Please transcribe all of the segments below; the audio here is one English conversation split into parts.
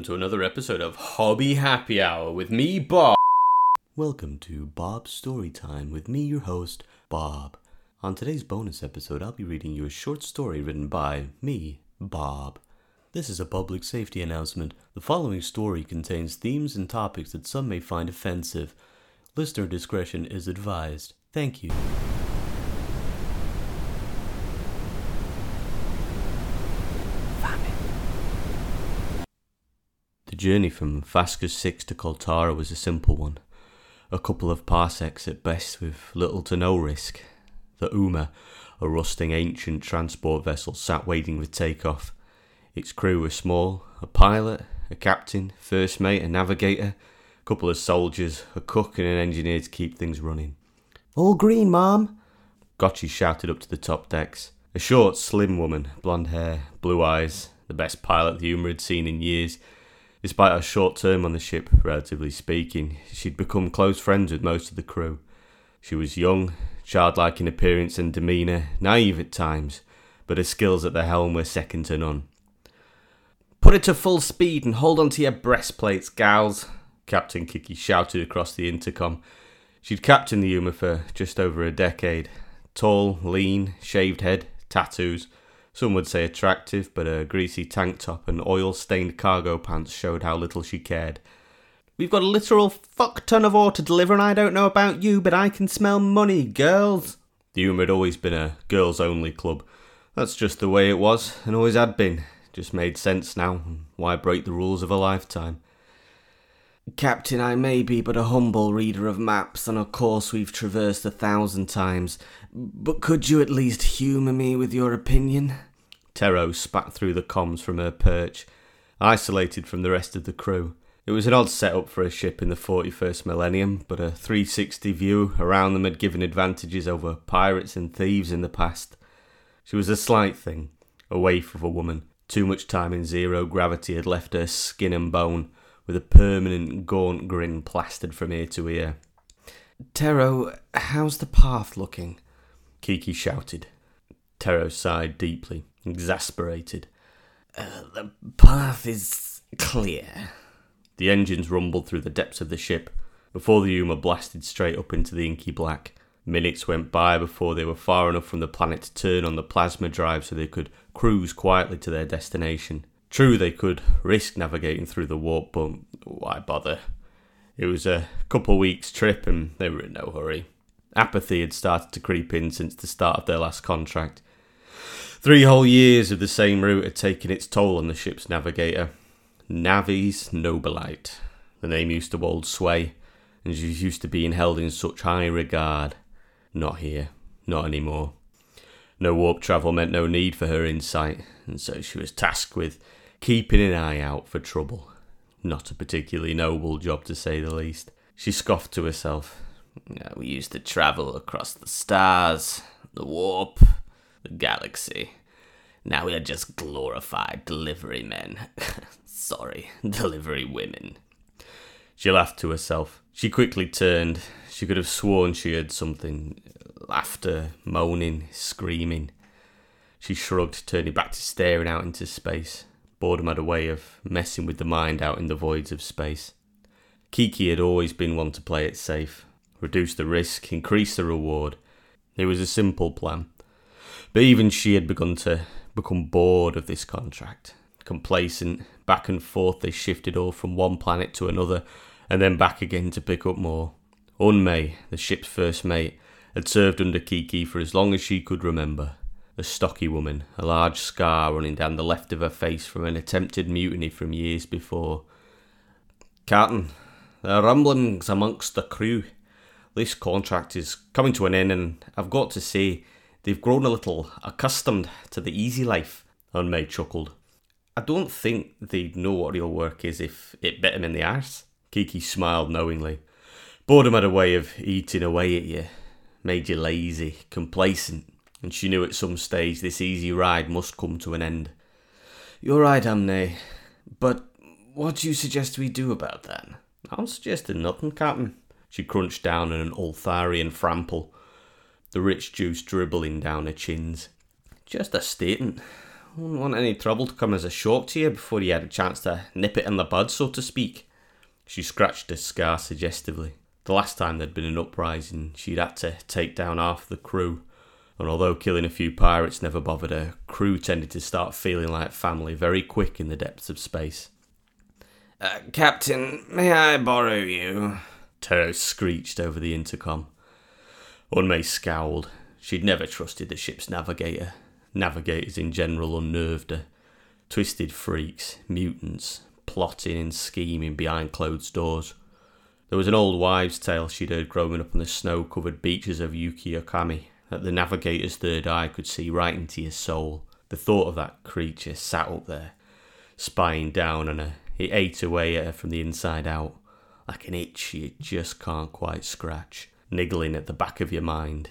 welcome to another episode of Hobby Happy Hour with me, Bob. Welcome to Bob's Story Time with me, your host, Bob. On today's bonus episode, I'll be reading you a short story written by me, Bob. This is a public safety announcement. The following story contains themes and topics that some may find offensive. Listener discretion is advised. Thank you. Journey from Vasquez 6 to Coltara was a simple one. A couple of parsecs at best with little to no risk. The Uma, a rusting ancient transport vessel, sat waiting for takeoff. Its crew were small a pilot, a captain, first mate, a navigator, a couple of soldiers, a cook, and an engineer to keep things running. All green, ma'am. Gotchi shouted up to the top decks. A short, slim woman, blonde hair, blue eyes, the best pilot the Uma had seen in years. Despite her short term on the ship, relatively speaking, she'd become close friends with most of the crew. She was young, childlike in appearance and demeanour, naive at times, but her skills at the helm were second to none. Put it to full speed and hold on to your breastplates, gals, Captain Kiki shouted across the intercom. She'd captained the Uma for just over a decade. Tall, lean, shaved head, tattoos. Some would say attractive, but a greasy tank top and oil stained cargo pants showed how little she cared. We've got a literal fuck ton of ore to deliver, and I don't know about you, but I can smell money, girls. The Uma had always been a girls only club. That's just the way it was, and always had been. Just made sense now. Why break the rules of a lifetime? Captain, I may be but a humble reader of maps on a course we've traversed a thousand times, but could you at least humour me with your opinion? Tero spat through the comms from her perch, isolated from the rest of the crew. It was an odd setup for a ship in the 41st millennium, but a 360 view around them had given advantages over pirates and thieves in the past. She was a slight thing, a waif of a woman, too much time in zero gravity had left her skin and bone, with a permanent gaunt grin plastered from ear to ear. Tero, how's the path looking? Kiki shouted. Tero sighed deeply, exasperated. Uh, the path is clear. The engines rumbled through the depths of the ship before the Uma blasted straight up into the inky black. Minutes went by before they were far enough from the planet to turn on the plasma drive so they could cruise quietly to their destination. True, they could risk navigating through the warp, but why bother? It was a couple weeks' trip and they were in no hurry. Apathy had started to creep in since the start of their last contract. Three whole years of the same route had taken its toll on the ship's navigator. Navis Nobilite. The name used to hold sway, and she used to being held in such high regard. Not here, not anymore. No warp travel meant no need for her insight, and so she was tasked with keeping an eye out for trouble. Not a particularly noble job, to say the least. She scoffed to herself. We used to travel across the stars, the warp, the galaxy. Now we are just glorified delivery men. Sorry, delivery women. She laughed to herself. She quickly turned. She could have sworn she heard something laughter, moaning, screaming. She shrugged, turning back to staring out into space. Boredom had a way of messing with the mind out in the voids of space. Kiki had always been one to play it safe, reduce the risk, increase the reward. It was a simple plan. But even she had begun to become bored of this contract. Complacent, back and forth they shifted all from one planet to another, and then back again to pick up more. Unmei, the ship's first mate, had served under Kiki for as long as she could remember. A stocky woman, a large scar running down the left of her face from an attempted mutiny from years before. Captain, there are rumblings amongst the crew. This contract is coming to an end, and I've got to say, they've grown a little accustomed to the easy life. Unmei chuckled. I don't think they'd know what real work is if it bit 'em in the arse. Kiki smiled knowingly. Boredom had a way of eating away at you, made you lazy, complacent, and she knew at some stage this easy ride must come to an end. You're right, Amne, but what do you suggest we do about that? I'm suggesting nothing, Captain. She crunched down on an Ultharian frample, the rich juice dribbling down her chins. Just a statement. Wouldn't want any trouble to come as a shock to you before you had a chance to nip it in the bud, so to speak. She scratched her scar suggestively. The last time there'd been an uprising, she'd had to take down half the crew. And although killing a few pirates never bothered her, crew tended to start feeling like family very quick in the depths of space. Uh, Captain, may I borrow you? Tero screeched over the intercom. Unmei scowled. She'd never trusted the ship's navigator. Navigators in general unnerved her. Twisted freaks, mutants, plotting and scheming behind closed doors. There was an old wives' tale she'd heard growing up on the snow covered beaches of Yukiokami that the navigator's third eye could see right into your soul. The thought of that creature sat up there, spying down on her. It ate away at her from the inside out, like an itch you just can't quite scratch, niggling at the back of your mind.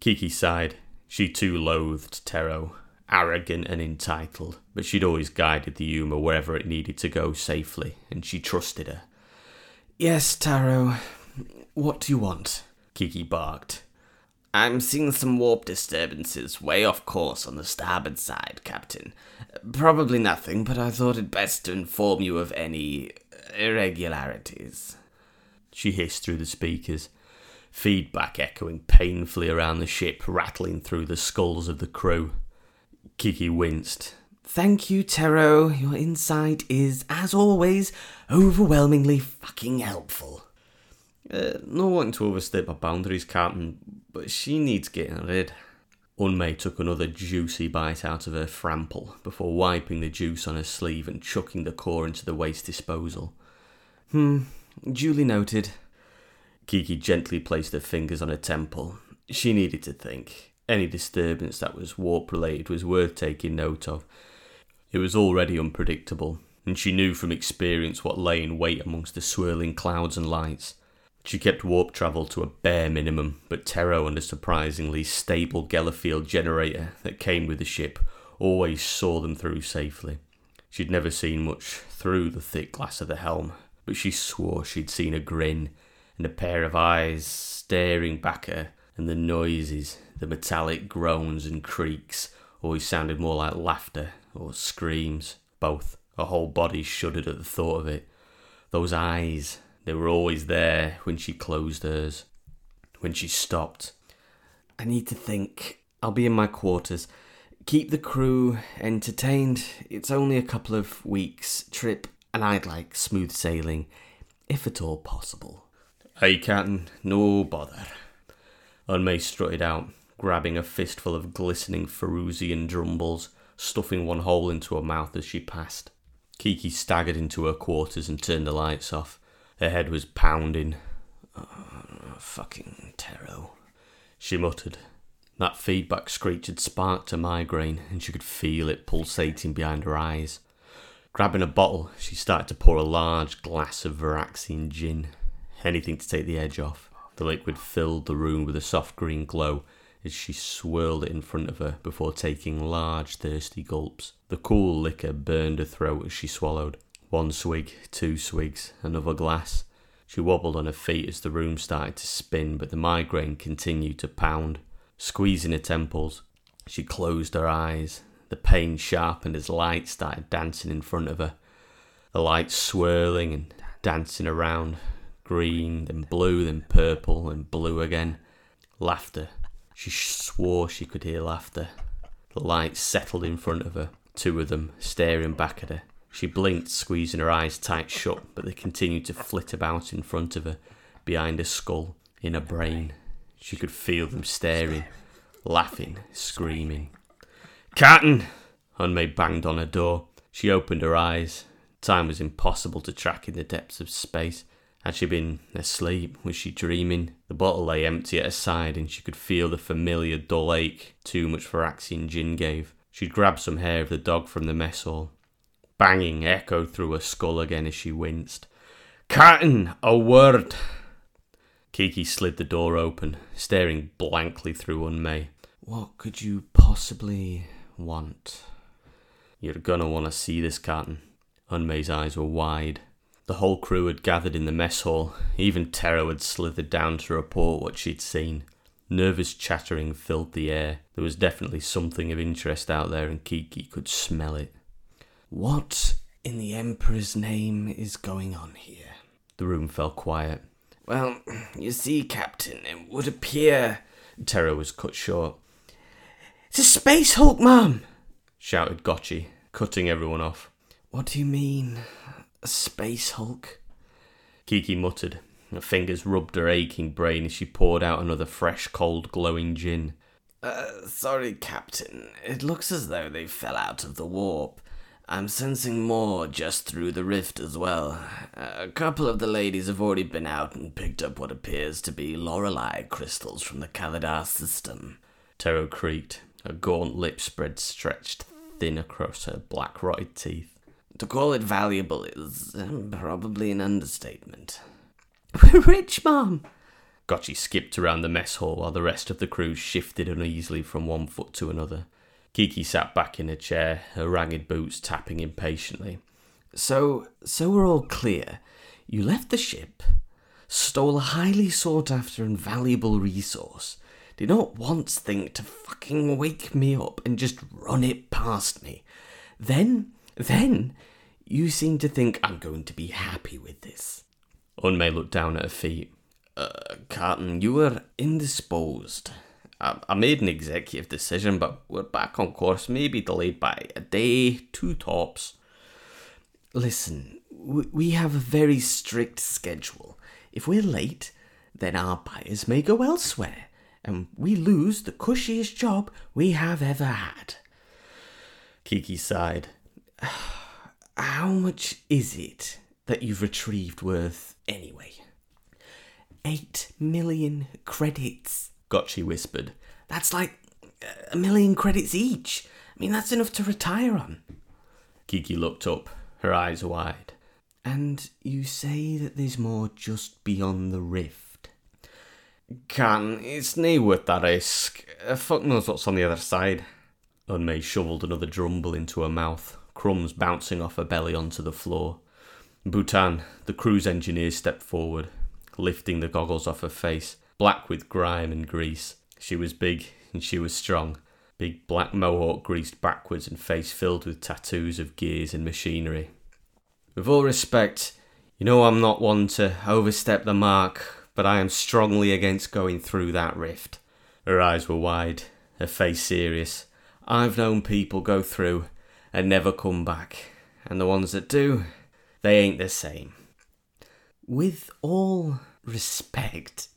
Kiki sighed. She too loathed Tero, arrogant and entitled, but she'd always guided the Uma wherever it needed to go safely, and she trusted her. Yes, Tero. What do you want? Kiki barked. I'm seeing some warp disturbances way off course on the starboard side, Captain. Probably nothing, but I thought it best to inform you of any irregularities. She hissed through the speakers, feedback echoing painfully around the ship, rattling through the skulls of the crew. Kiki winced. Thank you, Tero. Your insight is, as always, overwhelmingly fucking helpful. Uh, no wanting to overstep my boundaries, Captain, but she needs getting rid. Unmei took another juicy bite out of her frample before wiping the juice on her sleeve and chucking the core into the waste disposal. Hmm, duly noted. Kiki gently placed her fingers on her temple. She needed to think. Any disturbance that was warp related was worth taking note of, it was already unpredictable, and she knew from experience what lay in wait amongst the swirling clouds and lights. She kept warp travel to a bare minimum, but Tero and a surprisingly stable Geller field generator that came with the ship always saw them through safely. She'd never seen much through the thick glass of the helm, but she swore she'd seen a grin and a pair of eyes staring back at her, and the noises, the metallic groans and creaks, always sounded more like laughter or screams, both. Her whole body shuddered at the thought of it. Those eyes, they were always there when she closed hers. When she stopped. I need to think. I'll be in my quarters. Keep the crew entertained. It's only a couple of weeks' trip, and I'd like smooth sailing, if at all possible. Hey, Captain, no bother. Unmei strutted out, grabbing a fistful of glistening Feruzian drumbles stuffing one hole into her mouth as she passed. Kiki staggered into her quarters and turned the lights off. Her head was pounding. Oh, fucking Tero, she muttered. That feedback screech had sparked a migraine, and she could feel it pulsating behind her eyes. Grabbing a bottle, she started to pour a large glass of Varaxian gin. Anything to take the edge off. The liquid filled the room with a soft green glow, as she swirled it in front of her before taking large, thirsty gulps. The cool liquor burned her throat as she swallowed. One swig, two swigs, another glass. She wobbled on her feet as the room started to spin, but the migraine continued to pound. Squeezing her temples, she closed her eyes. The pain sharpened as light started dancing in front of her. The lights swirling and dancing around, green, then blue, then purple, and blue again. Laughter she swore she could hear laughter. The lights settled in front of her, two of them staring back at her. She blinked, squeezing her eyes tight shut, but they continued to flit about in front of her, behind her skull, in her brain. She could feel them staring, laughing, screaming. Captain! Unmei banged on her door. She opened her eyes. Time was impossible to track in the depths of space. Had she been asleep? Was she dreaming? The bottle lay empty at her side, and she could feel the familiar dull ache too much Varaxian gin gave. She'd grabbed some hair of the dog from the mess hall. Banging echoed through her skull again as she winced. Captain, a word! Kiki slid the door open, staring blankly through Unmei. What could you possibly want? You're gonna want to see this, Captain. Unmei's eyes were wide. The whole crew had gathered in the mess hall. Even Tero had slithered down to report what she'd seen. Nervous chattering filled the air. There was definitely something of interest out there, and Kiki could smell it. What in the Emperor's name is going on here? The room fell quiet. Well, you see, Captain, it would appear. Tero was cut short. It's a Space Hulk, Mum! shouted Gotchi, cutting everyone off. What do you mean, a Space Hulk? Kiki muttered. Her fingers rubbed her aching brain as she poured out another fresh, cold, glowing gin. Uh, sorry, Captain. It looks as though they fell out of the warp. I'm sensing more just through the rift as well. A couple of the ladies have already been out and picked up what appears to be Lorelei crystals from the Kaladar system. Tero creaked. Her gaunt lips spread stretched thin across her black rotted teeth. To call it valuable is um, probably an understatement. We're rich, Mom! Gotchi skipped around the mess hall while the rest of the crew shifted uneasily from one foot to another. Kiki sat back in her chair, her ragged boots tapping impatiently. So, so we're all clear. You left the ship, stole a highly sought after and valuable resource, did not once think to fucking wake me up and just run it past me. Then, then, you seem to think I'm going to be happy with this. Unmei looked down at her feet. Uh, Carton, you were indisposed. I, made an executive decision, but we're back on course, maybe delayed by a day, two tops. Listen, we have a very strict schedule. If we're late, then our buyers may go elsewhere, and we lose the cushiest job we have ever had. Kiki sighed. How much is it that you've retrieved worth anyway? Eight million credits. Gotchi whispered. That's like a million credits each. I mean, that's enough to retire on. Kiki looked up, her eyes wide. And you say that there's more just beyond the rift? Can, it's nae worth that risk. Uh, fuck knows what's on the other side. Unmei shoveled another drumble into her mouth, crumbs bouncing off her belly onto the floor. Bhutan, the cruise engineer, stepped forward, lifting the goggles off her face, black with grime and grease. She was big and she was strong. Big black mohawk greased backwards and face filled with tattoos of gears and machinery. With all respect, you know I'm not one to overstep the mark, but I am strongly against going through that rift. Her eyes were wide, her face serious. I've known people go through and never come back, and the ones that do, they ain't the same. With all respect,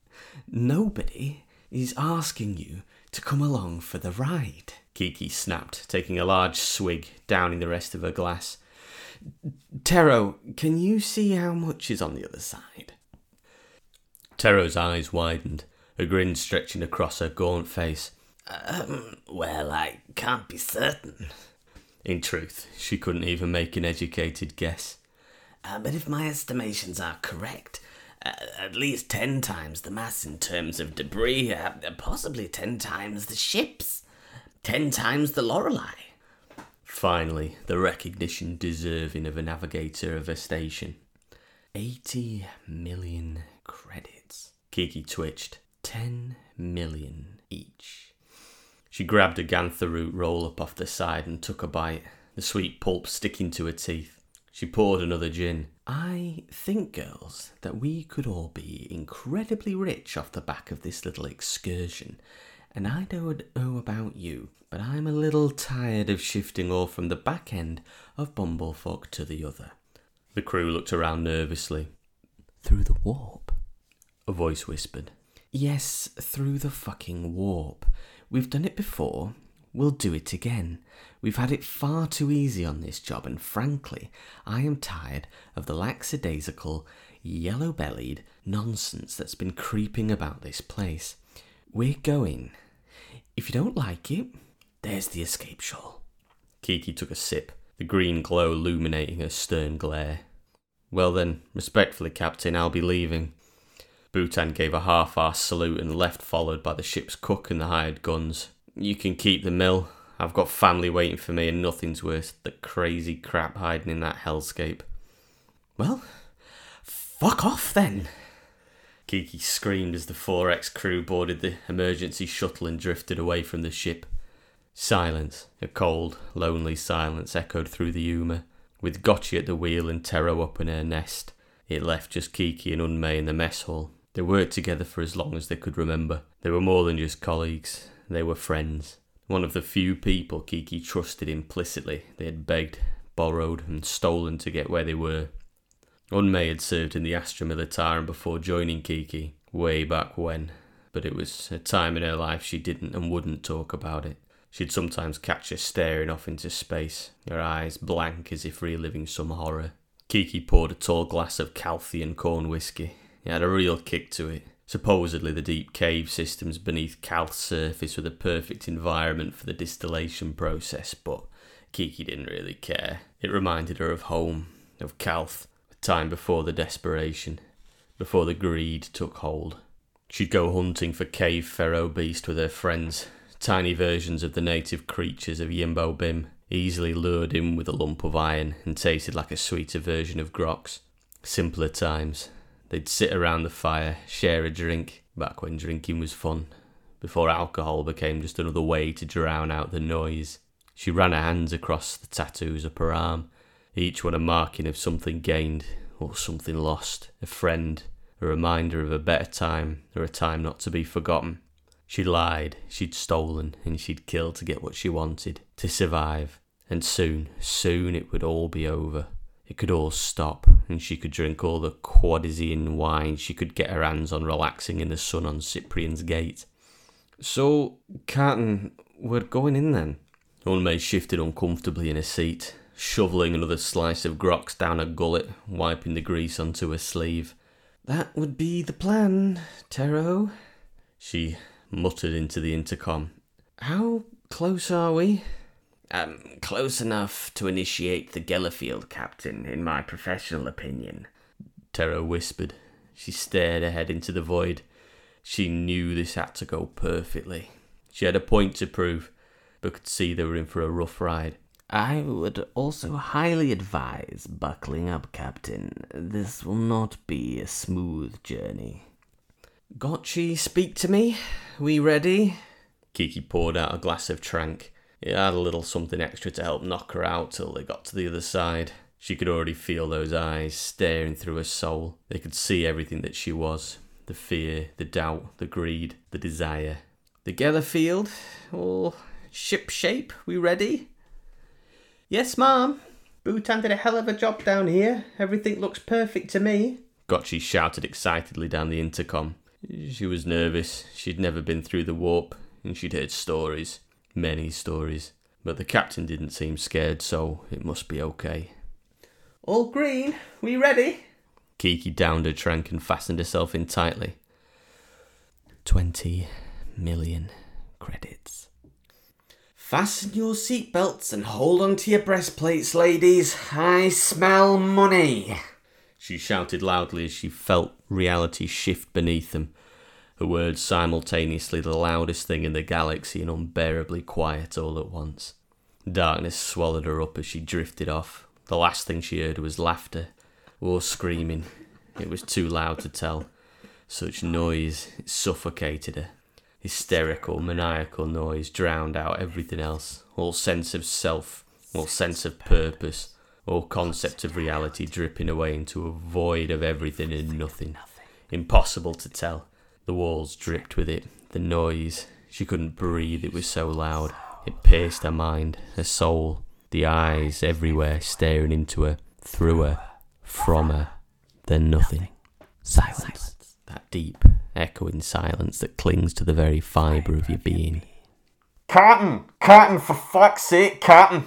nobody is asking you to come along for the ride. Kiki snapped, taking a large swig, downing the rest of her glass. Tero, can you see how much is on the other side? Tero's eyes widened, a grin stretching across her gaunt face. Um, well, I can't be certain. In truth, she couldn't even make an educated guess. Uh, but if my estimations are correct, at least ten times the mass in terms of debris, uh, possibly ten times the ships, ten times the Lorelei. Finally, the recognition deserving of a navigator of a station. Eighty million credits. Kiki twitched. Ten million each. She grabbed a ganther root roll up off the side and took a bite, the sweet pulp sticking to her teeth. She poured another gin. I think, girls, that we could all be incredibly rich off the back of this little excursion. And I don't know about you, but I'm a little tired of shifting all from the back end of Bumblefuck to the other. The crew looked around nervously. Through the warp? A voice whispered. Yes, through the fucking warp. We've done it before. We'll do it again. We've had it far too easy on this job, and frankly, I am tired of the lackadaisical, yellow bellied nonsense that's been creeping about this place. We're going. If you don't like it, there's the escape shawl. Kiki took a sip, the green glow illuminating her stern glare. Well then, respectfully, Captain, I'll be leaving. Bhutan gave a half-assed salute and left, followed by the ship's cook and the hired guns. You can keep the mill. I've got family waiting for me, and nothing's worse than crazy crap hiding in that hellscape. Well, fuck off then. Kiki screamed as the 4X crew boarded the emergency shuttle and drifted away from the ship. Silence, a cold, lonely silence echoed through the Uma. With Gotchi at the wheel and Tero up in her nest, it left just Kiki and Unmei in the mess hall. They worked together for as long as they could remember. They were more than just colleagues, they were friends. One of the few people Kiki trusted implicitly. They had begged, borrowed, and stolen to get where they were. Unmei had served in the Astra Militarum before joining Kiki, way back when, but it was a time in her life she didn't and wouldn't talk about it. She'd sometimes catch her staring off into space, her eyes blank as if reliving some horror. Kiki poured a tall glass of Calthian corn whiskey. It had a real kick to it. Supposedly, the deep cave systems beneath Calth's surface were the perfect environment for the distillation process, but Kiki didn't really care. It reminded her of home, of Calth, a time before the desperation, before the greed took hold. She'd go hunting for cave pharaoh beast with her friends, tiny versions of the native creatures of Yimbo Bim, easily lured in with a lump of iron and tasted like a sweeter version of grox. Simpler times. They'd sit around the fire, share a drink, back when drinking was fun, before alcohol became just another way to drown out the noise. She ran her hands across the tattoos up her arm, each one a marking of something gained or something lost, a friend, a reminder of a better time or a time not to be forgotten. She'd lied, she'd stolen, and she'd killed to get what she wanted, to survive. And soon, soon it would all be over. It could all stop, and she could drink all the Quadisian wine she could get her hands on relaxing in the sun on Cyprian's gate. So, Carton, we're going in then? Unmei shifted uncomfortably in her seat, shoveling another slice of grox down her gullet, wiping the grease onto her sleeve. That would be the plan, Tero. She muttered into the intercom. How close are we? Um, close enough to initiate the Geller field captain, in my professional opinion. Tero whispered. She stared ahead into the void. She knew this had to go perfectly. She had a point to prove, but could see they were in for a rough ride. I would also highly advise buckling up, Captain. This will not be a smooth journey. Gotchi, speak to me. We ready? Kiki poured out a glass of trank. It had a little something extra to help knock her out till they got to the other side. She could already feel those eyes staring through her soul. They could see everything that she was the fear, the doubt, the greed, the desire. The Geller field, all ship shape. We ready? Yes, ma'am. Bhutan did a hell of a job down here. Everything looks perfect to me. Gotchi shouted excitedly down the intercom. She was nervous. She'd never been through the warp, and she'd heard stories. Many stories. But the captain didn't seem scared, so it must be okay. All green. We ready? Kiki downed her trank and fastened herself in tightly. Twenty million credits. Fasten your seatbelts and hold on to your breastplates, ladies. I smell money. She shouted loudly as she felt reality shift beneath them. Her words simultaneously the loudest thing in the galaxy and unbearably quiet all at once. Darkness swallowed her up as she drifted off. The last thing she heard was laughter or screaming. It was too loud to tell. Such noise, suffocated her. Hysterical, maniacal noise drowned out everything else. All sense of self, all sense of purpose, all concept of reality dripping away into a void of everything and nothing. Impossible to tell. The walls dripped with it. The noise. She couldn't breathe, it was so loud. It pierced her mind, her soul. The eyes everywhere staring into her, through her, from her. Then nothing. Silence. That deep, echoing silence that clings to the very fibre of your being. Carton! Carton, for fuck's sake, Carton!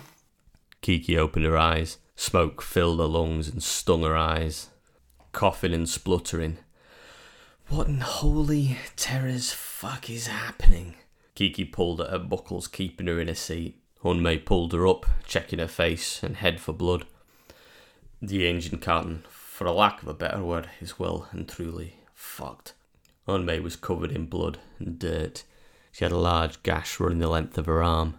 Kiki opened her eyes. Smoke filled her lungs and stung her eyes. Coughing and spluttering. What in holy terror's fuck is happening? Kiki pulled at her buckles, keeping her in her seat. Unmei pulled her up, checking her face and head for blood. The engine carton, for a lack of a better word, is well and truly fucked. Unmei was covered in blood and dirt. She had a large gash running the length of her arm.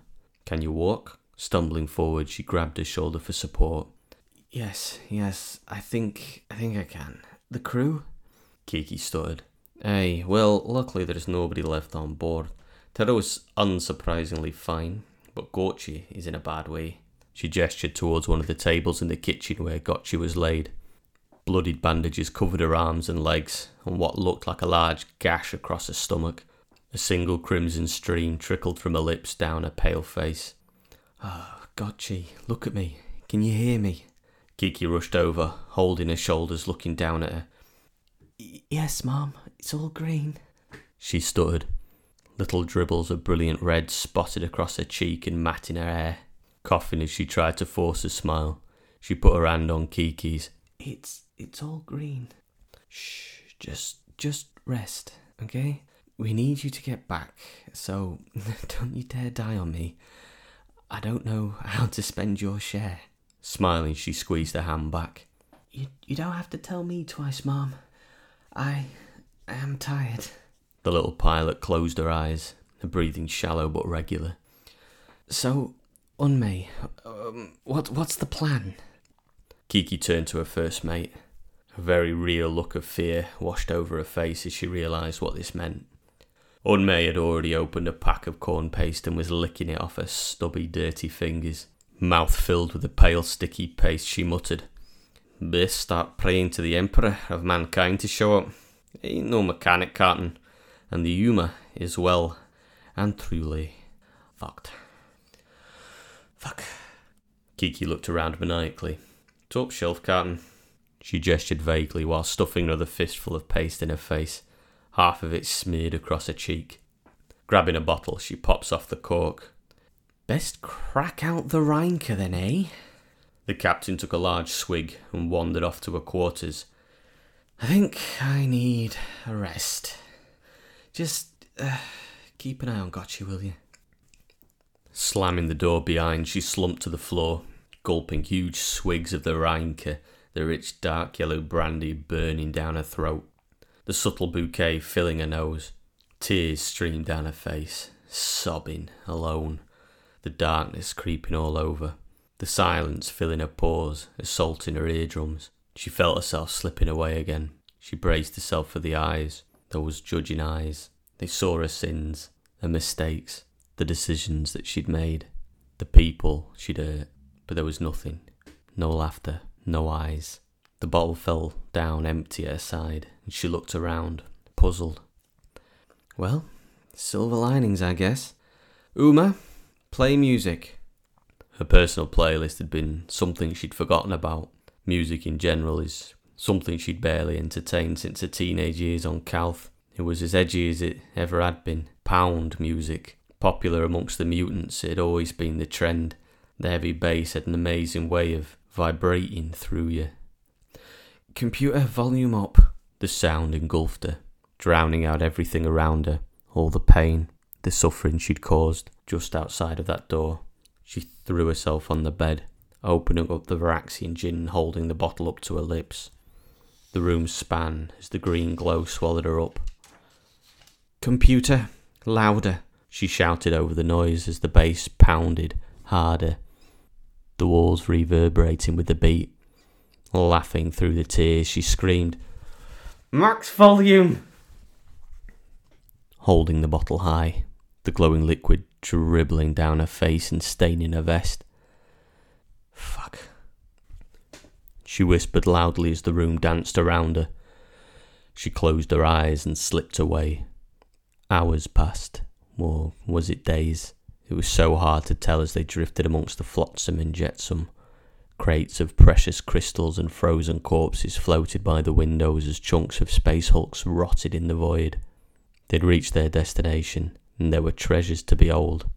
Can you walk? Stumbling forward, she grabbed her shoulder for support. Yes, yes, I think I think I can. The crew? Kiki stuttered. Hey, well, luckily there's nobody left on board. Tero's unsurprisingly fine, but Gotchi is in a bad way. She gestured towards one of the tables in the kitchen where Gotchi was laid. Bloodied bandages covered her arms and legs, and what looked like a large gash across her stomach. A single crimson stream trickled from her lips down her pale face. Ah, oh, Gotchi, look at me. Can you hear me? Kiki rushed over, holding her shoulders, looking down at her. Yes, Mom. It's all green. She stuttered. Little dribbles of brilliant red spotted across her cheek and matting her hair. Coughing as she tried to force a smile, she put her hand on Kiki's. It's it's all green. Shh, just just rest, okay? We need you to get back, so don't you dare die on me. I don't know how to spend your share. Smiling, she squeezed her hand back. You you don't have to tell me twice, Mom. I am tired. The little pilot closed her eyes, her breathing shallow but regular. So, Unmei, um, what what's the plan? Kiki turned to her first mate. A very real look of fear washed over her face as she realised what this meant. Unmei had already opened a pack of corn paste and was licking it off her stubby, dirty fingers. Mouth filled with the pale, sticky paste, she muttered, Best start praying to the Emperor of mankind to show up. Ain't no mechanic carton, and the Uma is well and truly fucked. Fuck. Kiki looked around maniacally. Top shelf carton. She gestured vaguely while stuffing another fistful of paste in her face, half of it smeared across her cheek. Grabbing a bottle, she pops off the cork. Best crack out the Reinke then, eh? The captain took a large swig and wandered off to her quarters. I think I need a rest. Just uh, keep an eye on Gotchi, will you? Slamming the door behind, she slumped to the floor, gulping huge swigs of the Reinke, the rich dark yellow brandy burning down her throat, the subtle bouquet filling her nose. Tears streamed down her face, sobbing, alone, the darkness creeping all over, the silence filling her pores, assaulting her eardrums. She felt herself slipping away again. She braced herself for the eyes, those judging eyes. They saw her sins, her mistakes, the decisions that she'd made, the people she'd hurt, but there was nothing. No laughter, no eyes. The bottle fell down empty at her side, and she looked around, puzzled. Well, silver linings, I guess. Uma, play music. Her personal playlist had been something she'd forgotten about. Music in general is something she'd barely entertained since her teenage years on Calth. It was as edgy as it ever had been. Pound music. Popular amongst the mutants, it had always been the trend. The heavy bass had an amazing way of vibrating through you. Computer volume up. The sound engulfed her, drowning out everything around her, all the pain, the suffering she'd caused just outside of that door. Threw herself on the bed, opening up the Varaxian gin and holding the bottle up to her lips. The room span as the green glow swallowed her up. Computer, louder, she shouted over the noise as the bass pounded harder, the walls reverberating with the beat. Laughing through the tears, she screamed, Max volume! Holding the bottle high, the glowing liquid dribbling down her face and staining her vest. Fuck. She whispered loudly as the room danced around her. She closed her eyes and slipped away. Hours passed, or was it days? It was so hard to tell as they drifted amongst the flotsam and jetsam. Crates of precious crystals and frozen corpses floated by the windows as chunks of space hulks rotted in the void. They'd reached their destination, and there were treasures to behold.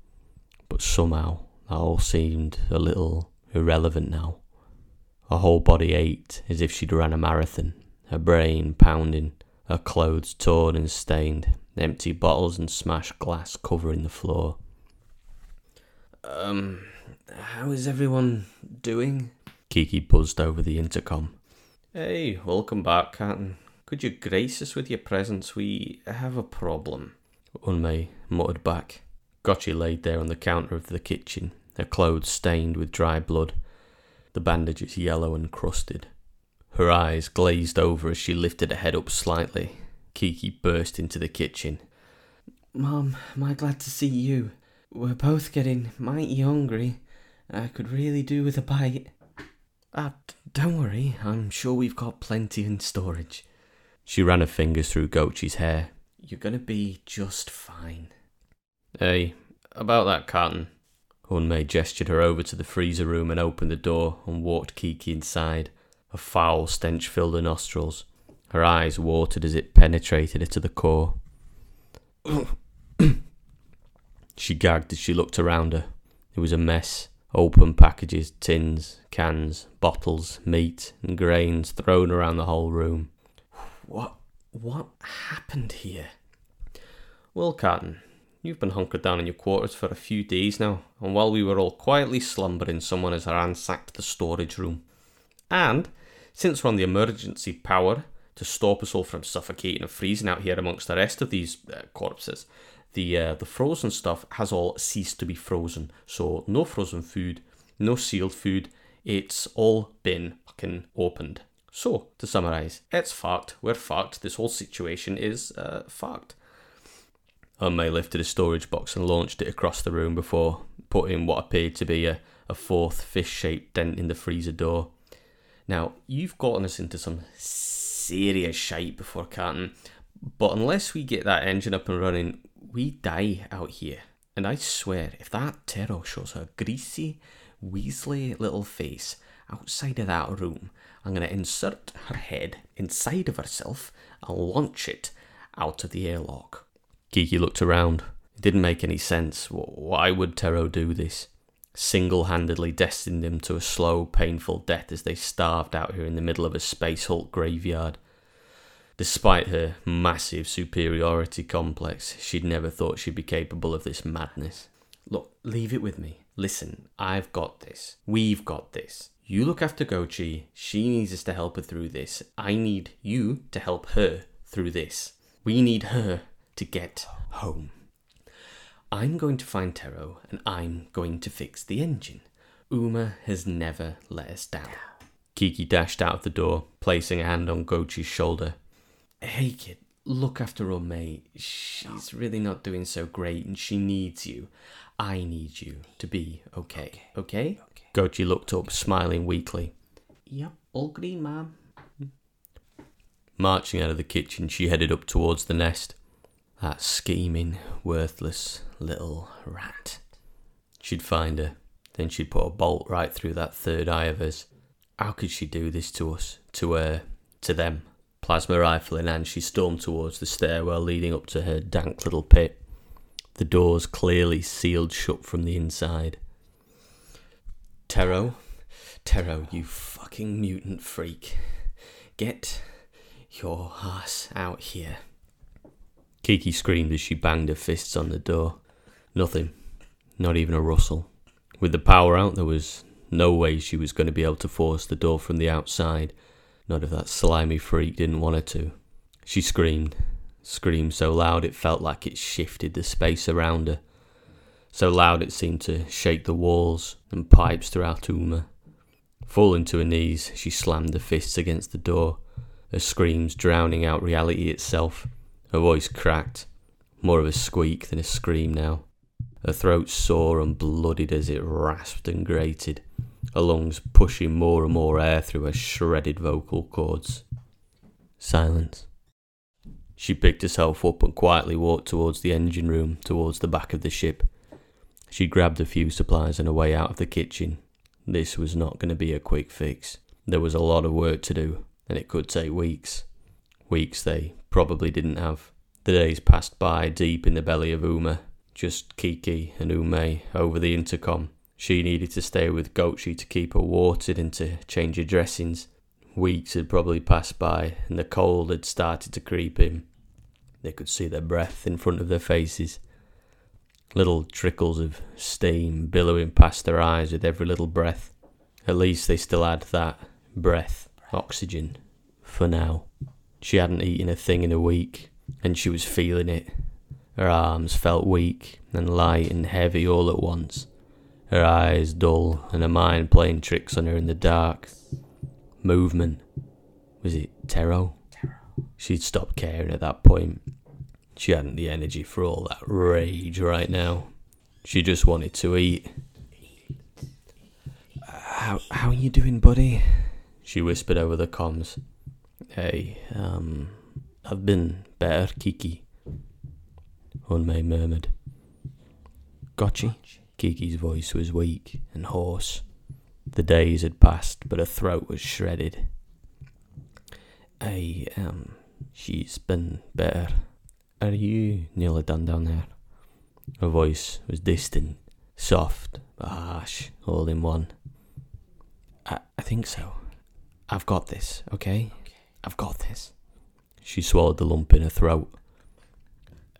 But somehow, that all seemed a little irrelevant now. Her whole body ached as if she'd ran a marathon, her brain pounding, her clothes torn and stained, empty bottles and smashed glass covering the floor. Um, how is everyone doing? Kiki buzzed over the intercom. Hey, welcome back, Captain. Could you grace us with your presence? We have a problem. Unmei muttered back. Gotchi laid there on the counter of the kitchen, her clothes stained with dry blood, the bandages yellow and crusted. Her eyes glazed over as she lifted her head up slightly, Kiki burst into the kitchen. Mom, am I glad to see you? We're both getting mighty hungry. I could really do with a bite. Ah, don't worry, I'm sure we've got plenty in storage. She ran her fingers through Gochi's hair. You're gonna be just fine. Hey, about that carton. Unmei gestured her over to the freezer room and opened the door and walked Kiki inside. A foul stench filled her nostrils. Her eyes watered as it penetrated her to the core. she gagged as she looked around her. It was a mess. Open packages, tins, cans, bottles, meat, and grains thrown around the whole room. What what happened here? Well, Carton, you've been hunkered down in your quarters for a few days now, and while we were all quietly slumbering, someone has ransacked the storage room. And, since we're on the emergency power to stop us all from suffocating and freezing out here amongst the rest of these uh, corpses, the uh, the frozen stuff has all ceased to be frozen. So no frozen food, no sealed food. It's all been fucking opened. So to summarize, it's fucked. We're fucked. This whole situation is uh, fucked. Unmei lifted a storage box and launched it across the room before putting what appeared to be a, a fourth fish-shaped dent in the freezer door. Now, you've gotten us into some serious shite before, Carton, but unless we get that engine up and running, we die out here. And I swear, if that Tero shows her greasy, weaselly little face outside of that room, I'm going to insert her head inside of herself and launch it out of the airlock. Kiki looked around. It didn't make any sense. Why would Tero do this? Single handedly destined them to a slow, painful death as they starved out here in the middle of a Space Hulk graveyard. Despite her massive superiority complex, she'd never thought she'd be capable of this madness. Look, leave it with me. Listen, I've got this. We've got this. You look after Gochi. She needs us to help her through this. I need you to help her through this. We need her to get home. I'm going to find Tero and I'm going to fix the engine. Uma has never let us down. Kiki dashed out of the door, placing a hand on Gochi's shoulder. Hey kid, look after Unmei. She's really not doing so great and she needs you. I need you to be okay. Okay? okay? Gochi looked up, smiling weakly. Yep, all green, ma'am. Marching out of the kitchen, she headed up towards the nest. That scheming, worthless little rat. She'd find her, then she'd put a bolt right through that third eye of hers. How could she do this to us? To her? To them? Plasma rifle in hand, she stormed towards the stairwell leading up to her dank little pit. The doors clearly sealed shut from the inside. Tero, Tero, you fucking mutant freak. Get your ass out here. Kiki screamed as she banged her fists on the door. Nothing. Not even a rustle. With the power out, there was no way she was going to be able to force the door from the outside. Not if that slimy freak didn't want her to. She screamed. Screamed so loud it felt like it shifted the space around her. So loud it seemed to shake the walls and pipes throughout Uma. Falling to her knees, she slammed her fists against the door, her screams drowning out reality itself. Her voice cracked, more of a squeak than a scream now. Her throat sore and bloodied as it rasped and grated, her lungs pushing more and more air through her shredded vocal cords. Silence. She picked herself up and quietly walked towards the engine room, towards the back of the ship. She grabbed a few supplies on her way out of the kitchen. This was not going to be a quick fix. There was a lot of work to do, and it could take weeks. Weeks they probably didn't have. The days passed by deep in the belly of Uma, just Kiki and Unmei over the intercom. She needed to stay with Gochi to keep her watered and to change her dressings. Weeks had probably passed by, and the cold had started to creep in. They could see their breath in front of their faces. Little trickles of steam billowing past their eyes with every little breath. At least they still had that breath, oxygen, for now. She hadn't eaten a thing in a week, and she was feeling it. Her arms felt weak and light and heavy all at once. Her eyes dull, and her mind playing tricks on her in the dark. Movement. Was it Tero? She'd stopped caring at that point. She hadn't the energy for all that rage right now. She just wanted to eat. How how are you doing, buddy? She whispered over the comms. Hey, um, I've been better, Kiki. Unmei murmured. Gotchi? Kiki's voice was weak and hoarse. The days had passed, but her throat was shredded. Hey, um, she's been better. Are you nearly done down there? Her voice was distant, soft, but harsh, all in one. I, I think so. I've got this, okay? I've got this. She swallowed the lump in her throat.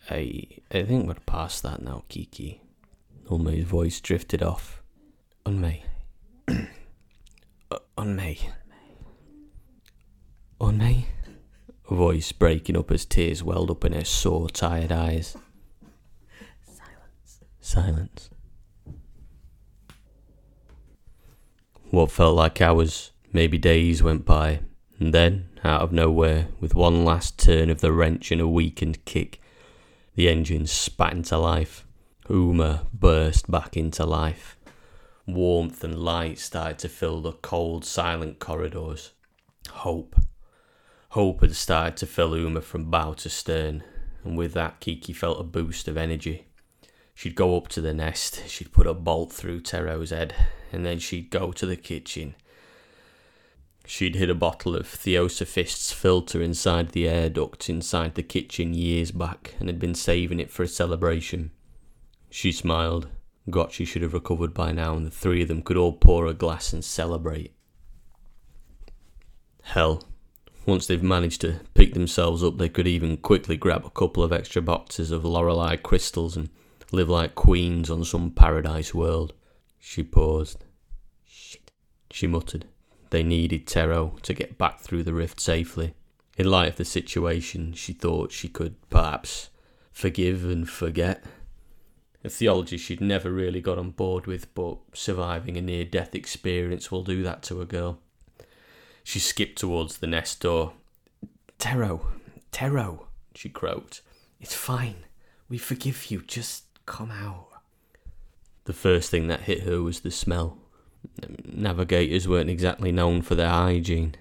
I, I think we're past that now, Kiki. Unmei's voice drifted off. Unmei. Unmei. Unmei? Voice breaking up as tears welled up in her sore, tired eyes. Silence. Silence. What felt like hours, maybe days, went by, and then, out of nowhere, with one last turn of the wrench and a weakened kick, the engine spat into life. Uma burst back into life. Warmth and light started to fill the cold, silent corridors. Hope. Hope had started to fill Uma from bow to stern, and with that Kiki felt a boost of energy. She'd go up to the nest, she'd put a bolt through Tero's head, and then she'd go to the kitchen. She'd hid a bottle of Theosophist's filter inside the air duct inside the kitchen years back and had been saving it for a celebration. She smiled. Gotchi should have recovered by now, and the three of them could all pour a glass and celebrate. Hell, once they've managed to pick themselves up, they could even quickly grab a couple of extra boxes of Lorelei crystals and live like queens on some paradise world. She paused. Shit, she muttered. They needed Tero to get back through the rift safely. In light of the situation, she thought she could perhaps forgive and forget. A theology she'd never really got on board with, but surviving a near death experience will do that to a girl. She skipped towards the nest door. Tero, Tero, she croaked. It's fine. We forgive you. Just come out. The first thing that hit her was the smell. Navigators weren't exactly known for their hygiene.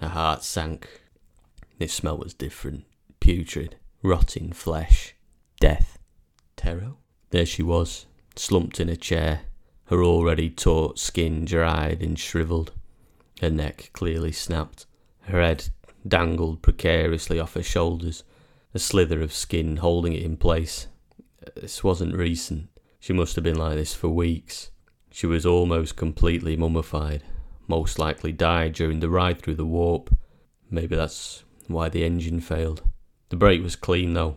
Her heart sank. This smell was different. Putrid, rotting flesh, death. Tero? There she was, slumped in a chair, her already taut skin dried and shriveled. Her neck clearly snapped. Her head dangled precariously off her shoulders, a slither of skin holding it in place. This wasn't recent. She must have been like this for weeks. She was almost completely mummified, most likely died during the ride through the warp. Maybe that's why the engine failed. The break was clean though.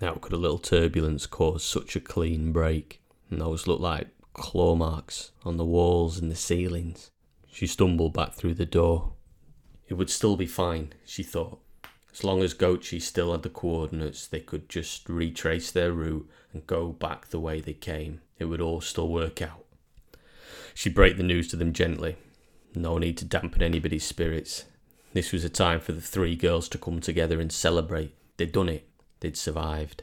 How could a little turbulence cause such a clean break? And those looked like claw marks on the walls and the ceilings. She stumbled back through the door. It would still be fine, she thought. As long as Gotchi still had the coordinates, they could just retrace their route and go back the way they came. It would all still work out. She broke the news to them gently. No need to dampen anybody's spirits. This was a time for the three girls to come together and celebrate. They'd done it. They'd survived.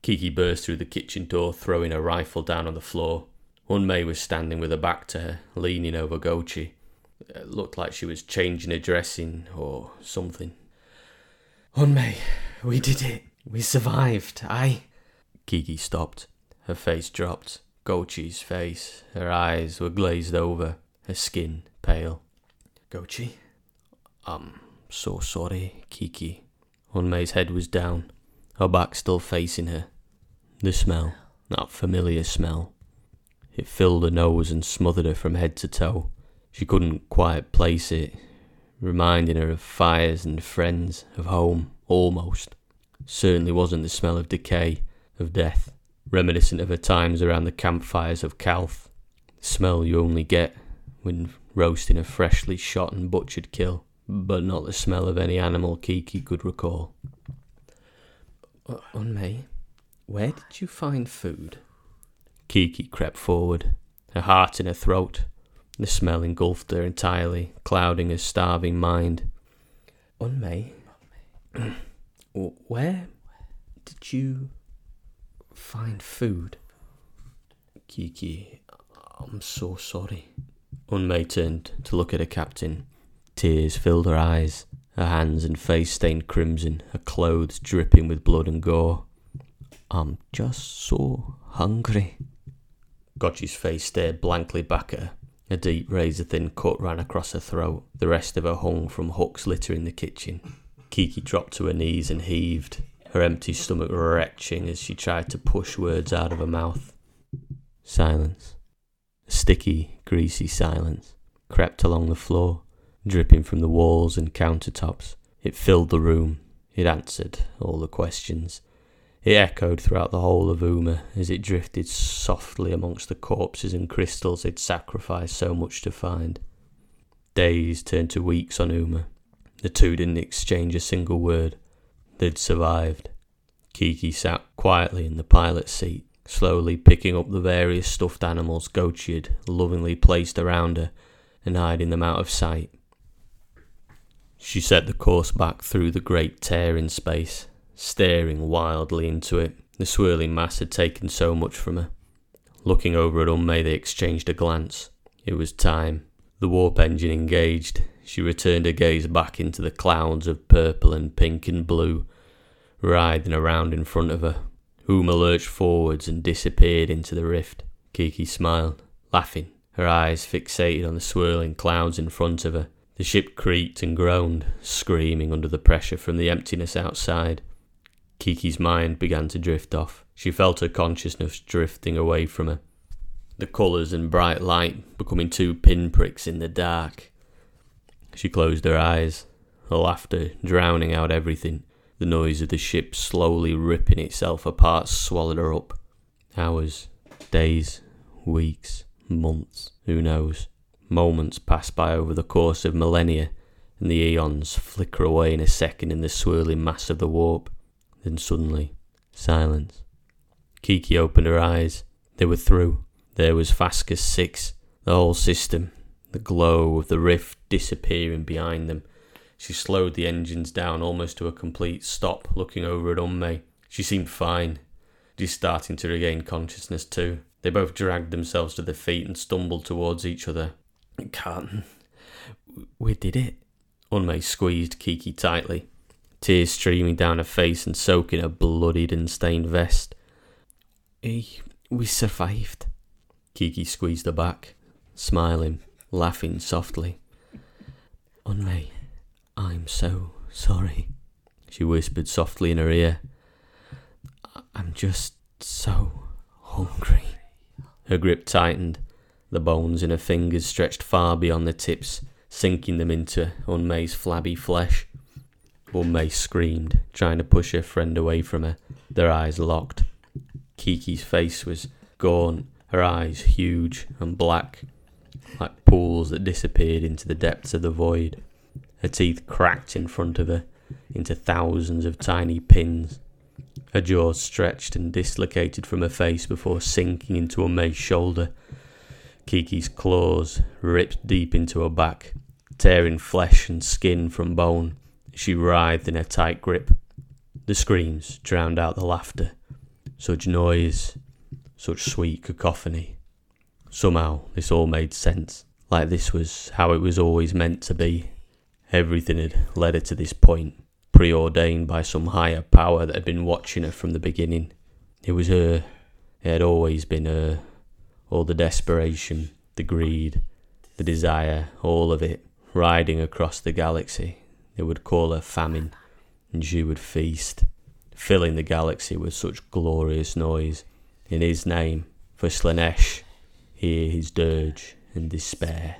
Kiki burst through the kitchen door, throwing her rifle down on the floor. Unmei was standing with her back to her, leaning over Gotchi. It looked like she was changing her dressing or something. Unmei, we did it. We survived. I. Kiki stopped. Her face dropped. Gotchi's face. Her eyes were glazed over, her skin pale. Gotchi? I'm so sorry, Kiki. Unmei's head was down, her back still facing her. The smell, that familiar smell. It filled her nose and smothered her from head to toe. She couldn't quite place it, reminding her of fires and friends, of home, almost. Certainly wasn't the smell of decay, of death, reminiscent of her times around the campfires of Calth. The smell you only get when roasting a freshly shot and butchered kill, but not the smell of any animal Kiki could recall. Uh, Unmei, where did you find food? Kiki crept forward, her heart in her throat. The smell engulfed her entirely, clouding her starving mind. Unmei, Where did you find food? Kiki, I'm so sorry. Unmei turned to look at her captain. Tears filled her eyes, her hands and face stained crimson, her clothes dripping with blood and gore. I'm just so hungry. Gotchi's face stared blankly back at her. A deep razor thin cut ran across her throat. The rest of her hung from hooks littering the kitchen. Kiki dropped to her knees and heaved, her empty stomach retching as she tried to push words out of her mouth. Silence. A sticky, greasy silence crept along the floor, dripping from the walls and countertops. It filled the room. It answered all the questions. It echoed throughout the whole of Uma as it drifted softly amongst the corpses and crystals they'd sacrificed so much to find. Days turned to weeks on Uma. The two didn't exchange a single word. They'd survived. Kiki sat quietly in the pilot's seat, slowly picking up the various stuffed animals Gotchi had lovingly placed around her and hiding them out of sight. She set the course back through the great tear in space, staring wildly into it. The swirling mass had taken so much from her. Looking over at Unmei, they exchanged a glance. It was time. The warp engine engaged. She returned her gaze back into the clouds of purple and pink and blue, writhing around in front of her. Uma lurched forwards and disappeared into the rift. Kiki smiled, laughing, her eyes fixated on the swirling clouds in front of her. The ship creaked and groaned, screaming under the pressure from the emptiness outside. Kiki's mind began to drift off. She felt her consciousness drifting away from her. The colours and bright light becoming two pinpricks in the dark. She closed her eyes, her laughter drowning out everything. The noise of the ship slowly ripping itself apart swallowed her up. Hours, days, weeks, months, who knows? Moments pass by over the course of millennia, and the eons flicker away in a second in the swirling mass of the warp. Then suddenly, silence. Kiki opened her eyes. They were through. There was Fascus 6, the whole system, the glow of the rift disappearing behind them. She slowed the engines down almost to a complete stop, looking over at Unmei. She seemed fine, just starting to regain consciousness too. They both dragged themselves to their feet and stumbled towards each other. Can't. We did it. Unmei squeezed Kiki tightly tears streaming down her face and soaking her bloodied and stained vest. we survived. Kiki squeezed her back, smiling, laughing softly. Unmei, I'm so sorry, she whispered softly in her ear. I'm just so hungry. Her grip tightened, the bones in her fingers stretched far beyond the tips, sinking them into Unmei's flabby flesh. Unmei screamed, trying to push her friend away from her, their eyes locked. Kiki's face was gaunt, her eyes huge and black, like pools that disappeared into the depths of the void. Her teeth cracked in front of her into thousands of tiny pins. Her jaws stretched and dislocated from her face before sinking into Unmei's shoulder. Kiki's claws ripped deep into her back, tearing flesh and skin from bone. She writhed in her tight grip. The screams drowned out the laughter. Such noise, such sweet cacophony. Somehow this all made sense, like this was how it was always meant to be. Everything had led her to this point, preordained by some higher power that had been watching her from the beginning. It was her. It had always been her. All the desperation, the greed, the desire, all of it, riding across the galaxy, they would call her famine, and she would feast, filling the galaxy with such glorious noise. In his name, for Slaanesh, hear his dirge and despair.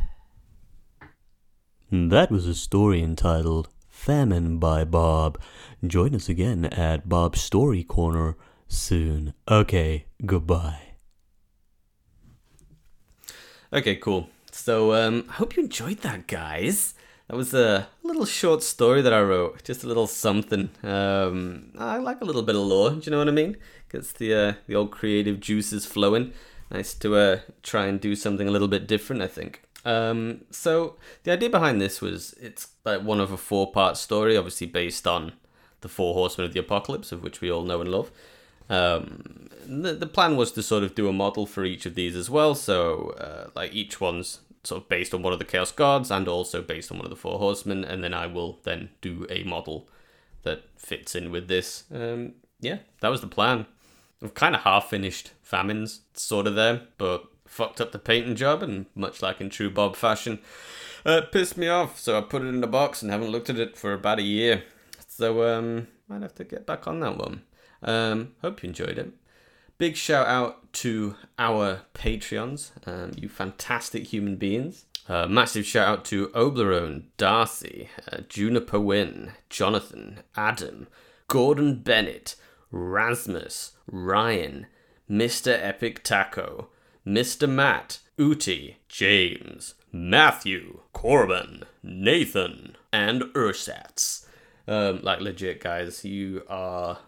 That was a story entitled Famine by Bob. Join us again at Bob's Story Corner soon. Okay, goodbye. Okay, cool. So, um, I hope you enjoyed that, guys. That was a little short story that I wrote, just a little something. Um, I like a little bit of lore. Do you know what I mean? Gets the uh, the old creative juices flowing. Nice to uh, try and do something a little bit different. I think. Um, so the idea behind this was it's like one of a four part story, obviously based on the Four Horsemen of the Apocalypse, of which we all know and love. Um, the, the plan was to sort of do a model for each of these as well. So, uh, like each one's sort of based on one of the Chaos Gods and also based on one of the Four Horsemen, and then I will then do a model that fits in with this. Um, yeah, that was the plan. I've kind of half finished Famines, sort of there, but fucked up the painting job, and much like in true Bob fashion, uh, pissed me off. So I put it in a box and haven't looked at it for about a year. So um, might have to get back on that one. Um, hope you enjoyed it. Big shout out to our Patreons, um, you fantastic human beings. Uh, massive shout out to Oblerone, Darcy, uh, Juniper Wynn, Jonathan, Adam, Gordon Bennett, Rasmus, Ryan, Mr. Epic Taco, Mr. Matt, Uti, James, Matthew, Corbin, Nathan, and Ursatz. Um, like legit guys, you are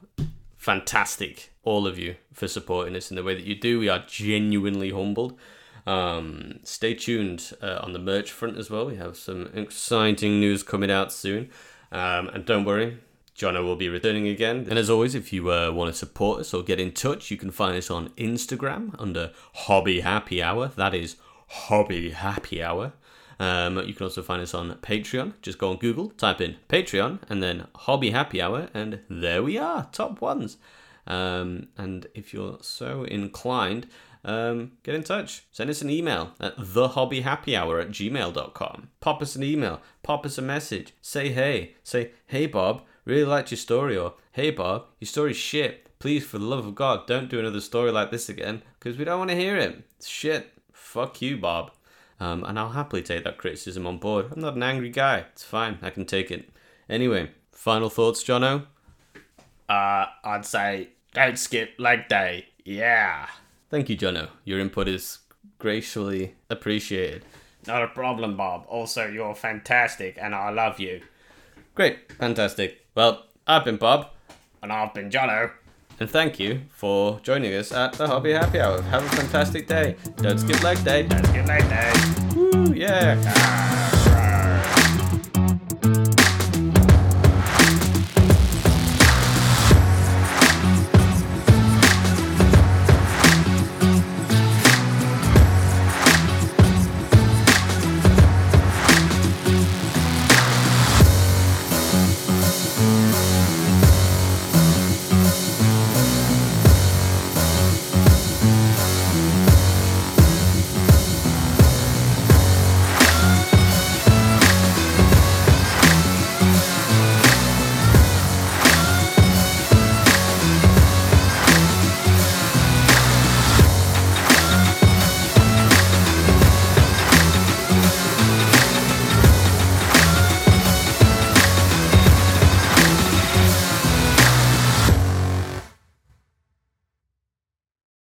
fantastic, all of you, for supporting us in the way that you do. We are genuinely humbled. Um, stay tuned uh, on the merch front as well. We have some exciting news coming out soon. Um, and don't worry, Jono will be returning again. And as always, if you uh, want to support us or get in touch, you can find us on Instagram under Hobby Happy Hour. That is Hobby Happy Hour. Um, you can also find us on Patreon. Just go on Google, type in Patreon, and then Hobby Happy Hour, and there we are, top ones. Um, and if you're so inclined, um, get in touch. Send us an email at thehobbyhappyhour at gmail.com. Pop us an email, pop us a message, say hey, say, hey Bob, really liked your story, or hey Bob, your story's shit. Please, for the love of God, don't do another story like this again, because we don't want to hear it. Shit. Fuck you, Bob. Um, and I'll happily take that criticism on board. I'm not an angry guy. It's fine. I can take it. Anyway, final thoughts, Jono? Uh, I'd say don't skip leg day. Yeah. Thank you, Jono. Your input is gracefully appreciated. Not a problem, Bob. Also, you're fantastic and I love you. Great. Fantastic. Well, I've been Bob. And I've been Jono. And thank you for joining us at the Hobby Happy Hour. Have a fantastic day. Don't skip leg day. Don't skip leg day. Woo, yeah. Ah.